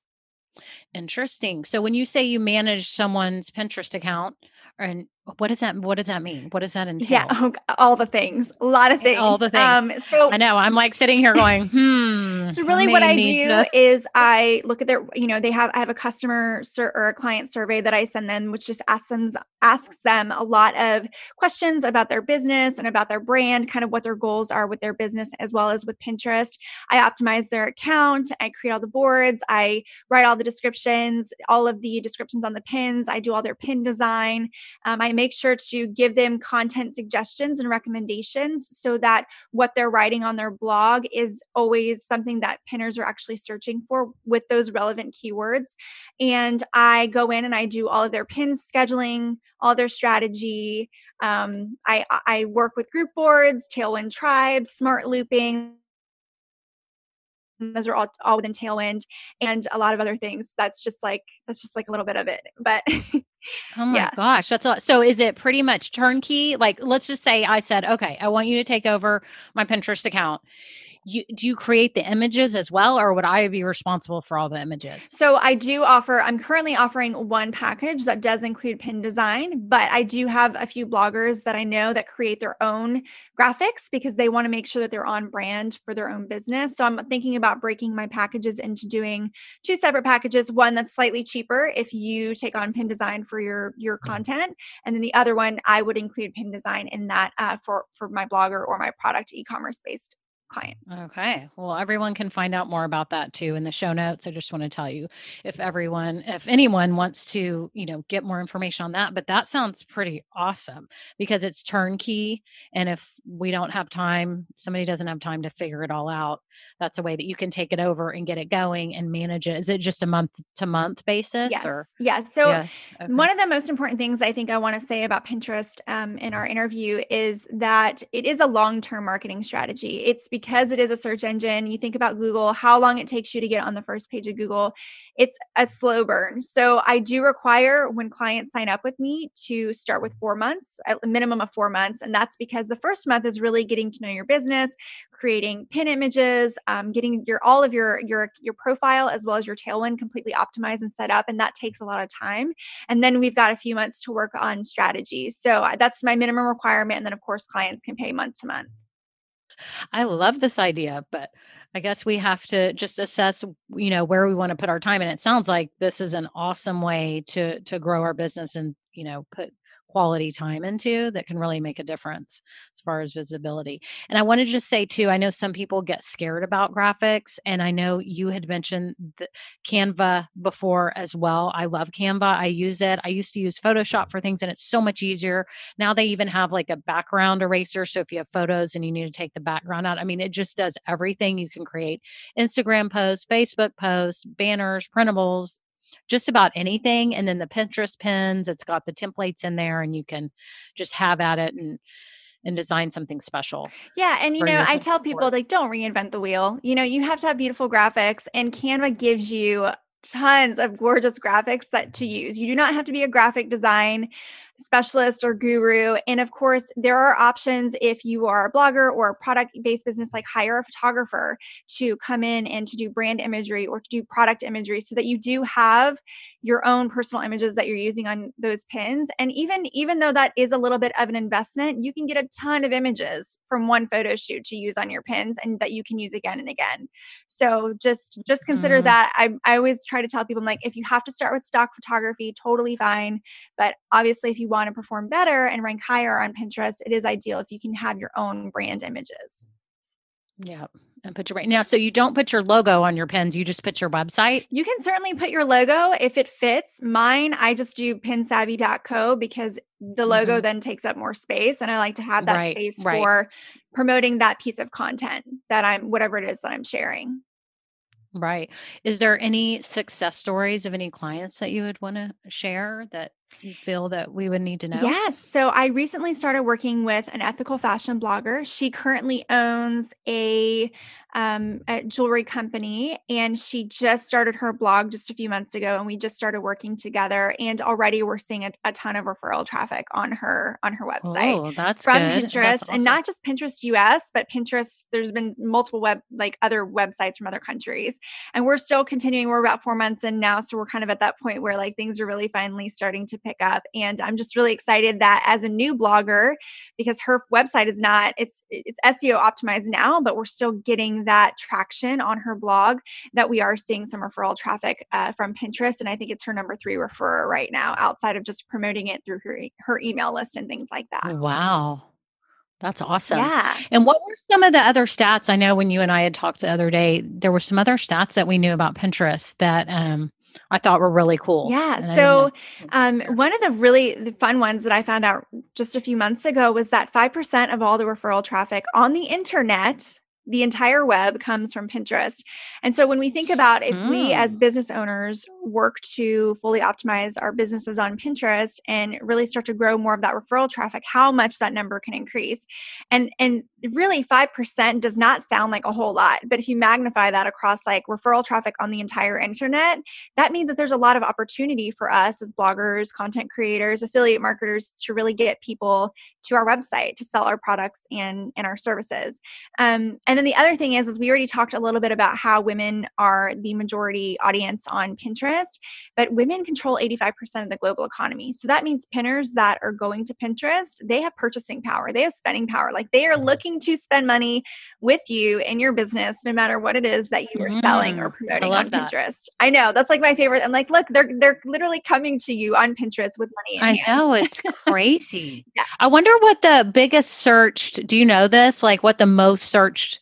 Interesting. So when you say you manage someone's pinterest account and what does that what does that mean? What does that entail? yeah oh, all the things a lot of things all the things. Um, so i know i'm like sitting here going hmm so really what i do to- is i look at their you know they have i have a customer sur- or a client survey that i send them which just asks them asks them a lot of questions about their business and about their brand kind of what their goals are with their business as well as with pinterest. I optimize their account i create all the boards i write all the descriptions all of the descriptions on the pins i do all their pin design. Um, I make sure to give them content suggestions and recommendations so that what they're writing on their blog is always something that pinners are actually searching for with those relevant keywords. And I go in and I do all of their pin scheduling, all their strategy. Um, I, I work with group boards, Tailwind tribes, smart looping, those are all, all within tailwind and a lot of other things that's just like that's just like a little bit of it but [LAUGHS] oh my yeah. gosh that's a lot. so is it pretty much turnkey like let's just say i said okay i want you to take over my pinterest account you, do you create the images as well or would i be responsible for all the images? So i do offer i'm currently offering one package that does include pin design but i do have a few bloggers that i know that create their own graphics because they want to make sure that they're on brand for their own business. So i'm thinking about breaking my packages into doing two separate packages one that's slightly cheaper if you take on pin design for your your content and then the other one i would include pin design in that uh, for for my blogger or my product e-commerce based clients. Okay. Well, everyone can find out more about that too in the show notes. I just want to tell you if everyone, if anyone wants to, you know, get more information on that. But that sounds pretty awesome because it's turnkey. And if we don't have time, somebody doesn't have time to figure it all out, that's a way that you can take it over and get it going and manage it. Is it just a month to month basis? Yes. Or? Yes. So yes. Okay. one of the most important things I think I want to say about Pinterest um, in our interview is that it is a long term marketing strategy. It's because it is a search engine, you think about Google, how long it takes you to get on the first page of Google, it's a slow burn. So I do require when clients sign up with me to start with four months, a minimum of four months. And that's because the first month is really getting to know your business, creating pin images, um, getting your all of your your your profile as well as your tailwind completely optimized and set up. And that takes a lot of time. And then we've got a few months to work on strategies. So uh, that's my minimum requirement. And then of course clients can pay month to month. I love this idea, but I guess we have to just assess, you know, where we want to put our time. And it sounds like this is an awesome way to to grow our business and, you know, put quality time into that can really make a difference as far as visibility. And I want to just say too, I know some people get scared about graphics, and I know you had mentioned Canva before as well. I love Canva. I use it. I used to use Photoshop for things, and it's so much easier. Now they even have like a background eraser. So if you have photos and you need to take the background out, I mean, it just does everything. You can create Instagram posts, Facebook posts, banners, printables, just about anything. And then the Pinterest pins, it's got the templates in there and you can just have at it and and design something special. Yeah. And you know, I tell people like don't reinvent the wheel. You know, you have to have beautiful graphics and Canva gives you tons of gorgeous graphics that to use. You do not have to be a graphic design specialist or guru. And of course, there are options if you are a blogger or a product based business, like hire a photographer to come in and to do brand imagery or to do product imagery so that you do have your own personal images that you're using on those pins. And even, even though that is a little bit of an investment, you can get a ton of images from one photo shoot to use on your pins and that you can use again and again. So just, just consider mm. that. I, I always try to tell people, I'm like, if you have to start with stock photography, totally fine. But obviously, if you you want to perform better and rank higher on Pinterest, it is ideal if you can have your own brand images. Yeah. And put your right now. So you don't put your logo on your pins, you just put your website. You can certainly put your logo if it fits. Mine, I just do pinsavvy.co because the logo mm-hmm. then takes up more space. And I like to have that right, space right. for promoting that piece of content that I'm, whatever it is that I'm sharing. Right. Is there any success stories of any clients that you would want to share that you feel that we would need to know? Yes. So I recently started working with an ethical fashion blogger. She currently owns a um, a jewelry company, and she just started her blog just a few months ago, and we just started working together. And already we're seeing a, a ton of referral traffic on her on her website. Oh, that's from good. Pinterest, awesome. and not just Pinterest US, but Pinterest. There's been multiple web like other websites from other countries, and we're still continuing. We're about four months in now, so we're kind of at that point where like things are really finally starting to pick up. And I'm just really excited that as a new blogger, because her website is not it's it's SEO optimized now, but we're still getting that traction on her blog that we are seeing some referral traffic uh, from Pinterest. And I think it's her number three referrer right now, outside of just promoting it through her, her email list and things like that. Wow. That's awesome. Yeah. And what were some of the other stats? I know when you and I had talked the other day, there were some other stats that we knew about Pinterest that um, I thought were really cool. Yeah. So, um, one of the really fun ones that I found out just a few months ago was that 5% of all the referral traffic on the internet the entire web comes from Pinterest. And so when we think about if mm. we as mm. business owners work to fully optimize our businesses on Pinterest and really start to grow more of that referral traffic, how much that number can increase. And and really 5% does not sound like a whole lot, but if you magnify that across like referral traffic on the entire internet, that means that there's a lot of opportunity for us as bloggers, content creators, affiliate marketers to really get people to our website to sell our products and and our services. Um, and then the other thing is, is we already talked a little bit about how women are the majority audience on Pinterest, but women control 85% of the global economy. So that means pinners that are going to Pinterest, they have purchasing power, they have spending power. Like they are mm-hmm. looking to spend money with you in your business, no matter what it is that you are mm, selling or mm, promoting on that. Pinterest. I know that's like my favorite. And like, look, they're they're literally coming to you on Pinterest with money. I hand. know it's [LAUGHS] crazy. yeah. I wonder what the biggest searched. Do you know this? Like what the most searched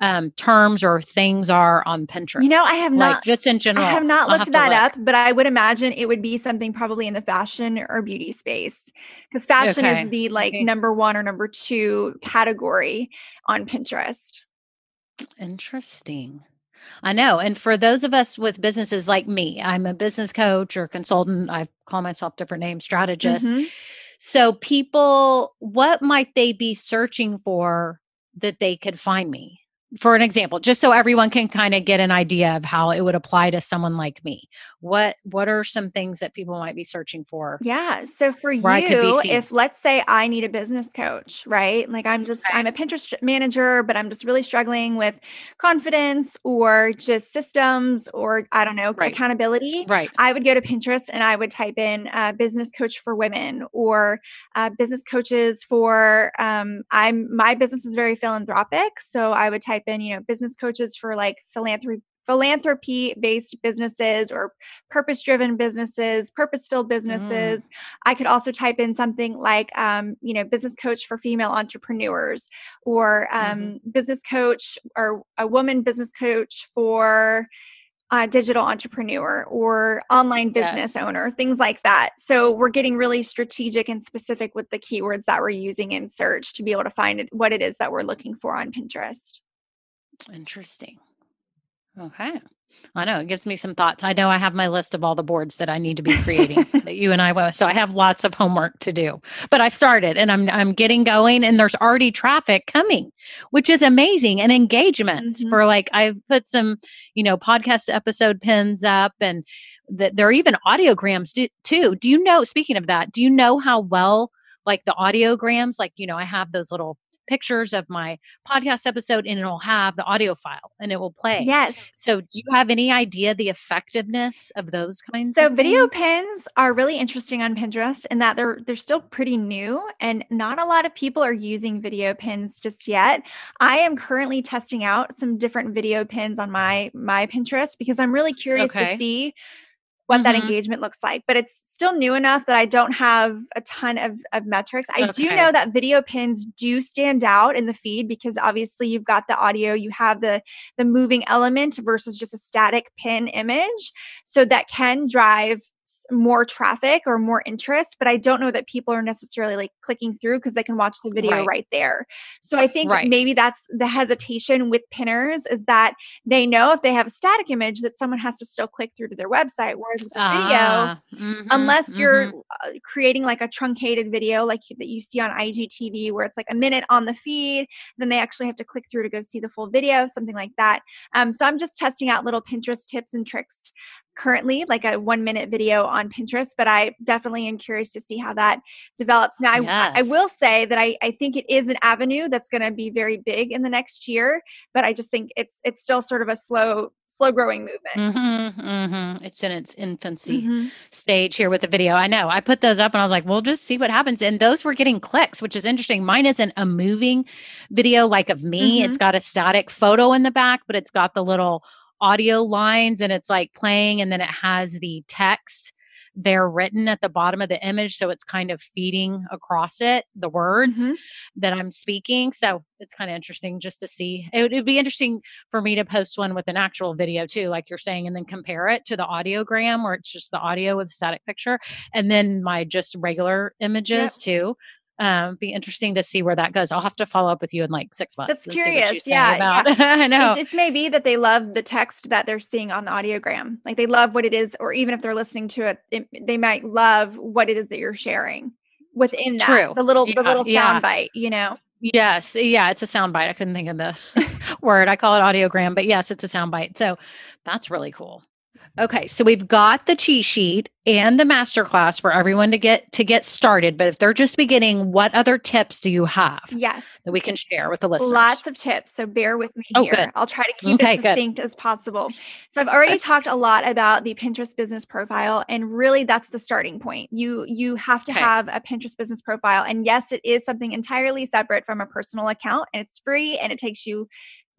um, terms or things are on Pinterest? You know, I have like, not just in general. I have not looked have that look. up, but I would imagine it would be something probably in the fashion or beauty space because fashion okay. is the like okay. number one or number two category on Pinterest. Interesting. I know. And for those of us with businesses like me, I'm a business coach or consultant. I call myself different names, strategist. Mm-hmm. So, people, what might they be searching for that they could find me? For an example just so everyone can kind of get an idea of how it would apply to someone like me. What what are some things that people might be searching for yeah so for you if let's say i need a business coach right? Like i'm just i'm a pinterest manager but i'm just really struggling with confidence or just systems or i don't know right. accountability right. I would go to pinterest and i would type in uh, business coach for women or uh, business coaches for um, i'm my business is very philanthropic so i would type type in, you know, business coaches for like philanthropy philanthropy based businesses or purpose driven businesses purpose filled mm. businesses mm. i could also type in something like um, you know business coach for female entrepreneurs or um, mm. business coach or a woman business coach for a digital entrepreneur or online business yes. owner, things like that. So we're getting really strategic and specific with the keywords that we're using in search to be able to find it, what it is that we're looking for on Pinterest. Interesting. Okay. I know it gives me some thoughts. I know I have my list of all the boards that I need to be creating [LAUGHS] that you and I will. So I have lots of homework to do. But I started and I'm I'm getting going and there's already traffic coming, which is amazing and engagements mm-hmm. for like I've put some, you know, podcast episode pins up and that there are even audiograms do, too. Do you know speaking of that, do you know how well like the audiograms like, you know, I have those little pictures of my podcast episode and it'll have the audio file and it will play. Yes. So do you have any idea the effectiveness of those kinds so video pins are really interesting on Pinterest in that they're they're still pretty new and not a lot of people are using video pins just yet. I am currently testing out some different video pins on my my Pinterest because I'm really curious okay. to see what mm-hmm. that engagement looks like. But it's still new enough that I don't have a ton of, of metrics. I okay. do know that video pins do stand out in the feed because obviously you've got the audio, you have the the moving element versus just a static pin image. So that can drive more traffic or more interest, but I don't know that people are necessarily like clicking through because they can watch the video right, right there. So I think right. maybe that's the hesitation with pinners is that they know if they have a static image that someone has to still click through to their website. Whereas with the ah, video, mm-hmm, unless mm-hmm. you're uh, creating like a truncated video like that you see on IGTV where it's like a minute on the feed, then they actually have to click through to go see the full video, something like that. Um, so I'm just testing out little Pinterest tips and tricks currently like a one minute video on Pinterest, but I definitely am curious to see how that develops. Now, yes. I, I, will say that I, I think it is an avenue that's going to be very big in the next year, but I just think it's it's still sort of a slow slow growing movement. Mm-hmm, mm-hmm. It's in its infancy mm-hmm. stage here with the video. I know I put those up and I was like, we'll just see what happens. And those were getting clicks, which is interesting. Mine isn't a moving video like of me. It's mm-hmm. got a static photo in the back, but it's got the little audio lines and it's like playing and then it has the text there written at the bottom of the image so it's kind of feeding across it the words mm-hmm. that i'm speaking so it's kind of interesting just to see it would be interesting for me to post one with an actual video too like you're saying and then compare it to the audiogram where it's just the audio with a static picture and then my just regular images yep. too um, be interesting to see where that goes. I'll have to follow up with you in like six months. That's curious. Yeah, yeah. [LAUGHS] I know. It just may be that they love the text that they're seeing on the audiogram. Like they love what it is, or even if they're listening to it, it they might love what it is that you're sharing within that. True. The little, yeah, the little sound yeah. bite, you know? Yes. Yeah. It's a sound bite. I couldn't think of the [LAUGHS] word. I call it audiogram, but yes, it's a sound bite. So that's really cool. Okay, so we've got the cheat sheet and the masterclass for everyone to get to get started. But if they're just beginning, what other tips do you have? Yes, that we can share with the listeners. Lots of tips. So bear with me oh, here. Good. I'll try to keep okay, it succinct good. as possible. So I've already talked a lot about the Pinterest business profile, and really that's the starting point. You you have to okay. have a Pinterest business profile, and yes, it is something entirely separate from a personal account, and it's free, and it takes you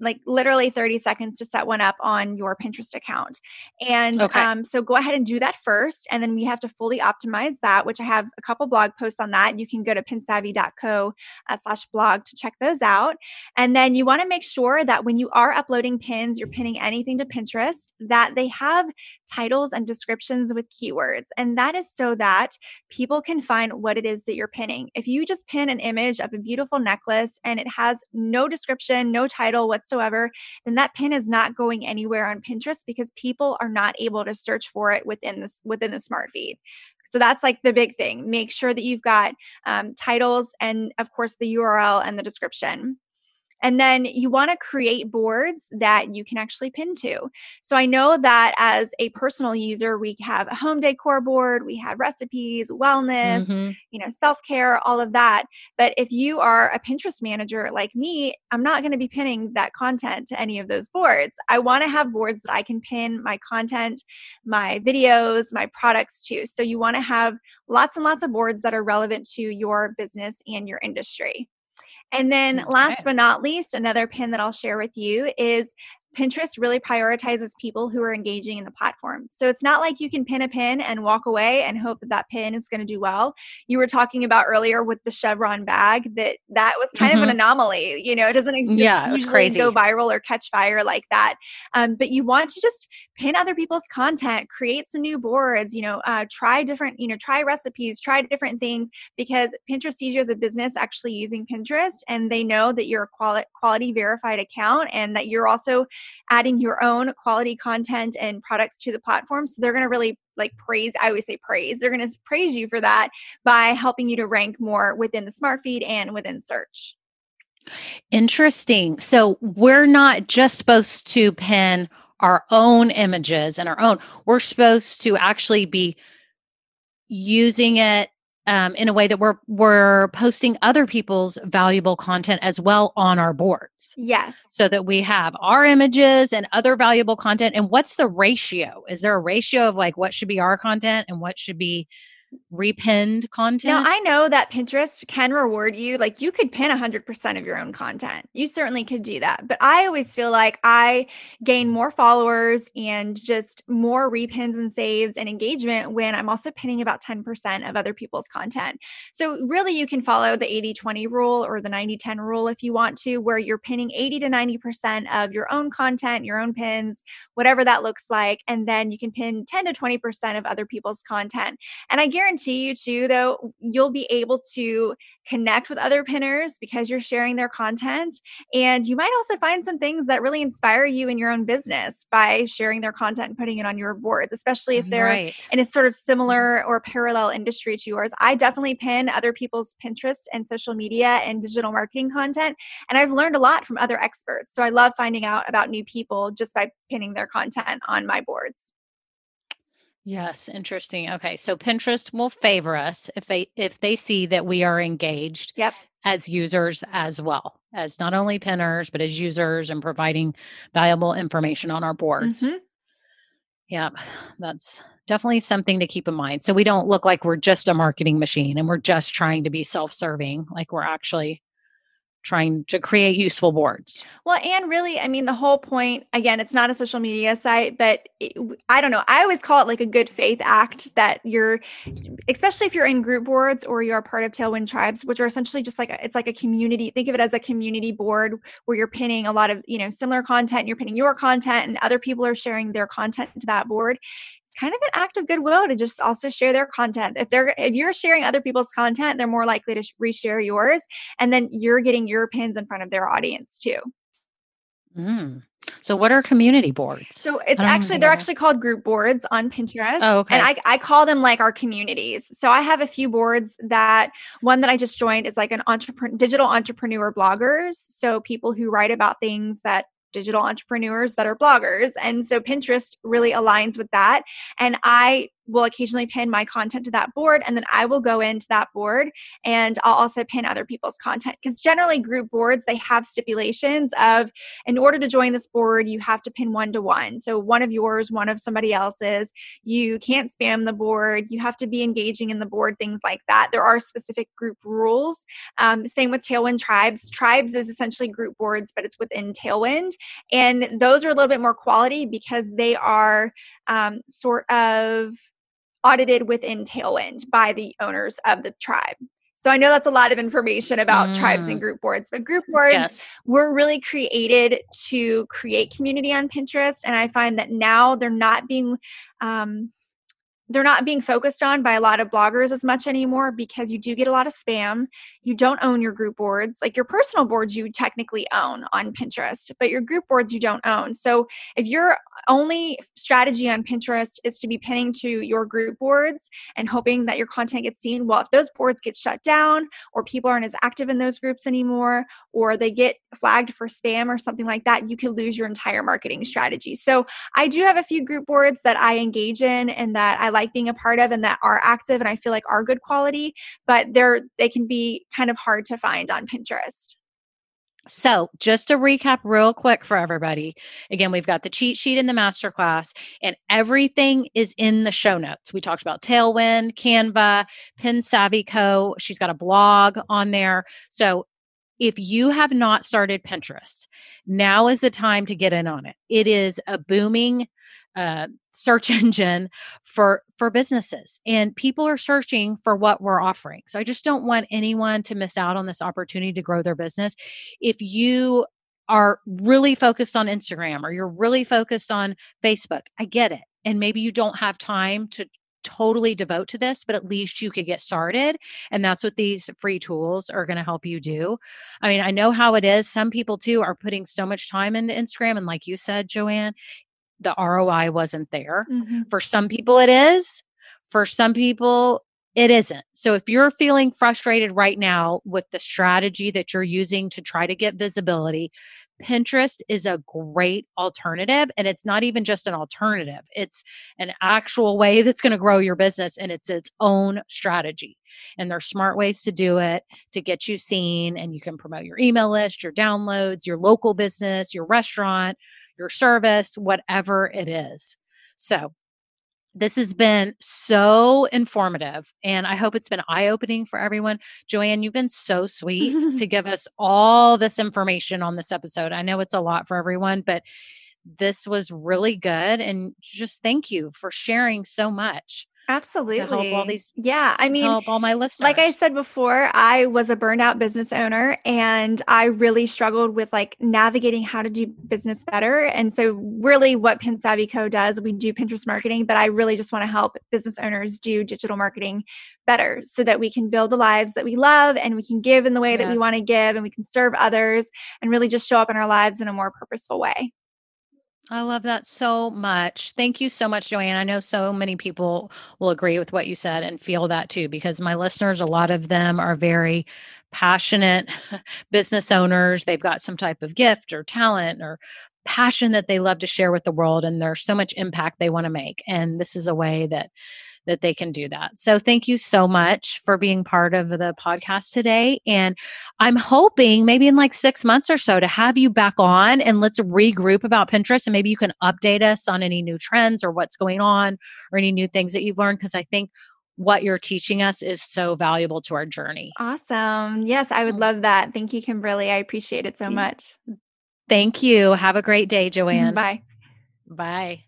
like literally 30 seconds to set one up on your Pinterest account. And okay. um, so go ahead and do that first. And then we have to fully optimize that, which I have a couple blog posts on that. You can go to pinsavvy.co uh, slash blog to check those out. And then you want to make sure that when you are uploading pins, you're pinning anything to Pinterest, that they have titles and descriptions with keywords. And that is so that people can find what it is that you're pinning. If you just pin an image of a beautiful necklace and it has no description, no title whatsoever, whatsoever, then that pin is not going anywhere on Pinterest because people are not able to search for it within this within the smart feed. So that's like the big thing. Make sure that you've got um, titles and, of course, the URL and the description. And then you want to create boards that you can actually pin to. So I know that as a personal user, we have a home decor board, we have recipes, wellness, mm-hmm. you know, self care, all of that. But if you are a Pinterest manager like me, I'm not going to be pinning that content to any of those boards. I want to have boards that I can pin my content, my videos, my products to. So you want to have lots and lots of boards that are relevant to your business and your industry. And then okay. last but not least, another pin that I'll share with you is Pinterest really prioritizes people who are engaging in the platform. So it's not like you can pin a pin and walk away and hope that that pin is going to do well. You were talking about earlier with the chevron bag that that was kind mm-hmm. of an mm-hmm. anomaly. You know, it doesn't exist, yeah, it was crazy. go viral or catch fire like that. Um, but you want to just pin other people's content, create some new boards. You know, uh, try different. You know, try recipes, try different things because Pinterest sees you as a business actually using Pinterest, and they know that you're a quality quality verified account and that you're also adding your own quality content and products to the platform. So they're going to really like praise, I always say praise, they're going to praise you for that by helping you to rank more within the smart feed and within search. Interesting. So we're not just supposed to pin our own images and our own, we're supposed to actually be using it um, in a way that we're we're posting other people's valuable content as well on our boards. Yes. So that we have our images and other valuable content. And what's the ratio? Is there a ratio of like what should be our content and what should be repinned content? Now, I know that Pinterest can reward you. Like you could pin 100% of your own content. You certainly could do that. But I always feel like I gain more followers and just more repins and saves and engagement when I'm also pinning about 10% of other people's content. So, really, you can follow the 80 20 rule or the 90 10 rule if you want to, where you're pinning 80 to 90% of your own content, your own pins, whatever that looks like. And then you can pin 10 to 20% of other people's content. And I guarantee you, too, though, you'll be able to connect with other pinners because you're sharing their content. And you might also find some things that really inspire you in your own business by sharing their content and putting it on your boards, especially if they're right. in a sort of similar mm-hmm. or parallel industry to yours. I definitely pin other people's Pinterest and social media and digital marketing content. And I've learned a lot from other experts. So I love finding out about new people just by pinning their content on my boards. Yes, interesting. Okay, so Pinterest will favor us if they if they see that we are engaged yep. as users as well as not only pinners but as users and providing valuable information on our boards. Mm-hmm. Yep, that's definitely something to keep in mind. So we don't look like we're just a marketing machine and we're just trying to be self-serving, like we're actually trying to create useful boards. Well, and really, I mean, the whole point again, it's not a social media site, but it, I don't know. I always call it like a good faith act that you're, especially if you're in group boards or you're a part of Tailwind Tribes, which are essentially just like it's like a community. Think of it as a community board where you're pinning a lot of you know similar content. You're pinning your content, and other people are sharing their content to that board it's kind of an act of goodwill to just also share their content. If they're if you're sharing other people's content, they're more likely to reshare yours, and then you're getting your pins in front of their audience too. Mm. So what are community boards? So it's actually they're actually called group boards on Pinterest. Oh, okay. And I, I call them like our communities. So I have a few boards that one that I just joined is like an entrepreneur digital entrepreneur bloggers. So people who write about things that digital entrepreneurs that are bloggers. And so Pinterest really aligns with that. And I will occasionally pin my content to that board and then I will go into that board and I'll also pin other people's content. Because generally group boards they have stipulations of in order to join this board you have to pin one to one. So one of yours one of somebody else's. You can't spam the board. You have to be engaging in the board things like that. There are specific group rules. Um, same with tailwind tribes. Tribes is essentially group boards but it's within tailwind. And those are a little bit more quality because they are um, sort of audited within Tailwind by the owners of the tribe. So I know that's a lot of information about mm. tribes and mm. group boards, but group boards yes. were really created to create community on Pinterest. And I find that now they're not being um, they're not being focused on by a lot of bloggers as much anymore because you do get a lot of spam. You don't own your group boards. Like your personal boards, you technically own on Pinterest, but your group boards, you don't own. So if your only strategy on Pinterest is to be pinning to your group boards and hoping that your content gets seen, well, if those boards get shut down or people aren't as active in those groups anymore or they get flagged for spam or something like that, you could lose your entire marketing strategy. So I do have a few group boards that I engage in and that I like like being a part of and that are active and I feel like are good quality, but they're they can be kind of hard to find on Pinterest. So, just to recap real quick for everybody, again, we've got the cheat sheet in the masterclass, and everything is in the show notes. We talked about Tailwind, Canva, Pin Savvy Co. She's got a blog on there. So, if you have not started Pinterest, now is the time to get in on it. It is a booming uh, search [LAUGHS] engine for for businesses and people are searching for what we're offering so i just don't want anyone to miss out on this opportunity to grow their business if you are really focused on instagram or you're really focused on facebook i get it and maybe you don't have time to totally devote to this, but at least you could get started. And that's what these free tools are going to help you do. I mean, I know how it is. Some people too are putting so much time into Instagram. And like you said, Joanne, the ROI wasn't there. Mm-hmm. For some people, it is. For some people, it isn't. So if you're feeling frustrated right now with the strategy that you're using to try to get visibility, Pinterest is a great alternative. And it's not even just an alternative, it's an actual way that's going to grow your business and it's its own strategy. And there's smart ways to do it to get you seen. And you can promote your email list, your downloads, your local business, your restaurant, your service, whatever it is. So This has been so informative, and I hope it's been eye opening for everyone. Joanne, you've been so sweet to [LAUGHS] give us all this information on this episode. I know it's a lot for everyone, but this was really good. And just thank you for sharing so much. Absolutely. To help all these, yeah. I mean, help all my listeners. Like I said before, I was a burned out business owner and I really struggled with like navigating how to do business better. And so, really, what Pin Savvy Co does, we do Pinterest marketing, but I really just want to help business owners do digital marketing better so that we can build the lives that we love and we can give in the way yes. that we want to give and we can serve others and really just show up in our lives in a more purposeful way. I love that so much. Thank you so much, Joanne. I know so many people will agree with what you said and feel that too, because my listeners, a lot of them are very passionate [LAUGHS] business owners. They've got some type of gift or talent or passion that they love to share with the world, and there's so much impact they want to make. And this is a way that that they can do that. So thank you so much for being part of the podcast today. And I'm hoping maybe in like six months or so to have you back on and let's regroup about Pinterest and maybe you can update us on any new trends or what's going on or any new things that you've learned. Cause I think what you're teaching us is so valuable to our journey. Awesome. Yes, I would mm. love that. Thank you, Kimberly. I appreciate it so much. Thank you. Have a great day, Joanne. Bye. Bye.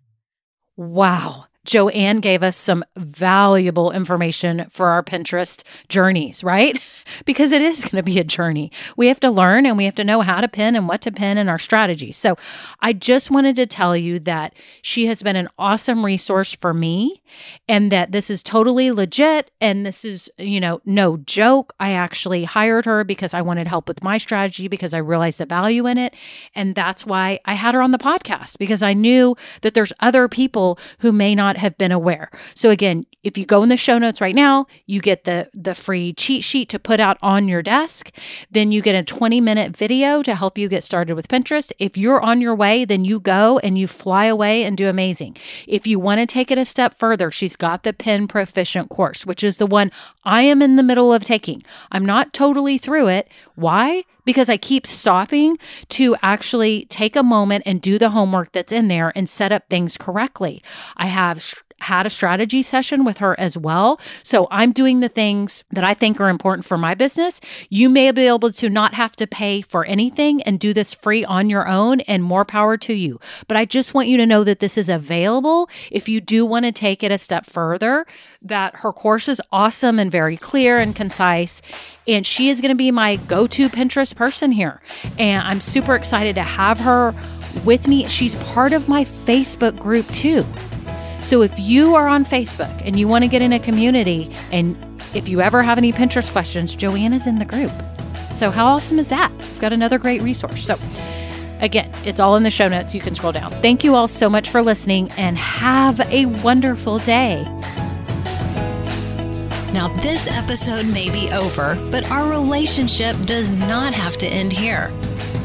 Wow. Joanne gave us some valuable information for our Pinterest journeys, right? [LAUGHS] Because it is going to be a journey. We have to learn and we have to know how to pin and what to pin in our strategy. So I just wanted to tell you that she has been an awesome resource for me and that this is totally legit and this is, you know, no joke. I actually hired her because I wanted help with my strategy because I realized the value in it. And that's why I had her on the podcast because I knew that there's other people who may not have been aware. So again, if you go in the show notes right now, you get the the free cheat sheet to put out on your desk. Then you get a 20 minute video to help you get started with Pinterest. If you're on your way, then you go and you fly away and do amazing. If you want to take it a step further, she's got the Pin Proficient course, which is the one I am in the middle of taking. I'm not totally through it. Why? because I keep stopping to actually take a moment and do the homework that's in there and set up things correctly. I have had a strategy session with her as well. So I'm doing the things that I think are important for my business. You may be able to not have to pay for anything and do this free on your own, and more power to you. But I just want you to know that this is available if you do want to take it a step further, that her course is awesome and very clear and concise. And she is going to be my go to Pinterest person here. And I'm super excited to have her with me. She's part of my Facebook group too. So if you are on Facebook and you want to get in a community, and if you ever have any Pinterest questions, Joanna's in the group. So how awesome is that? We've got another great resource. So again, it's all in the show notes. You can scroll down. Thank you all so much for listening and have a wonderful day. Now, this episode may be over, but our relationship does not have to end here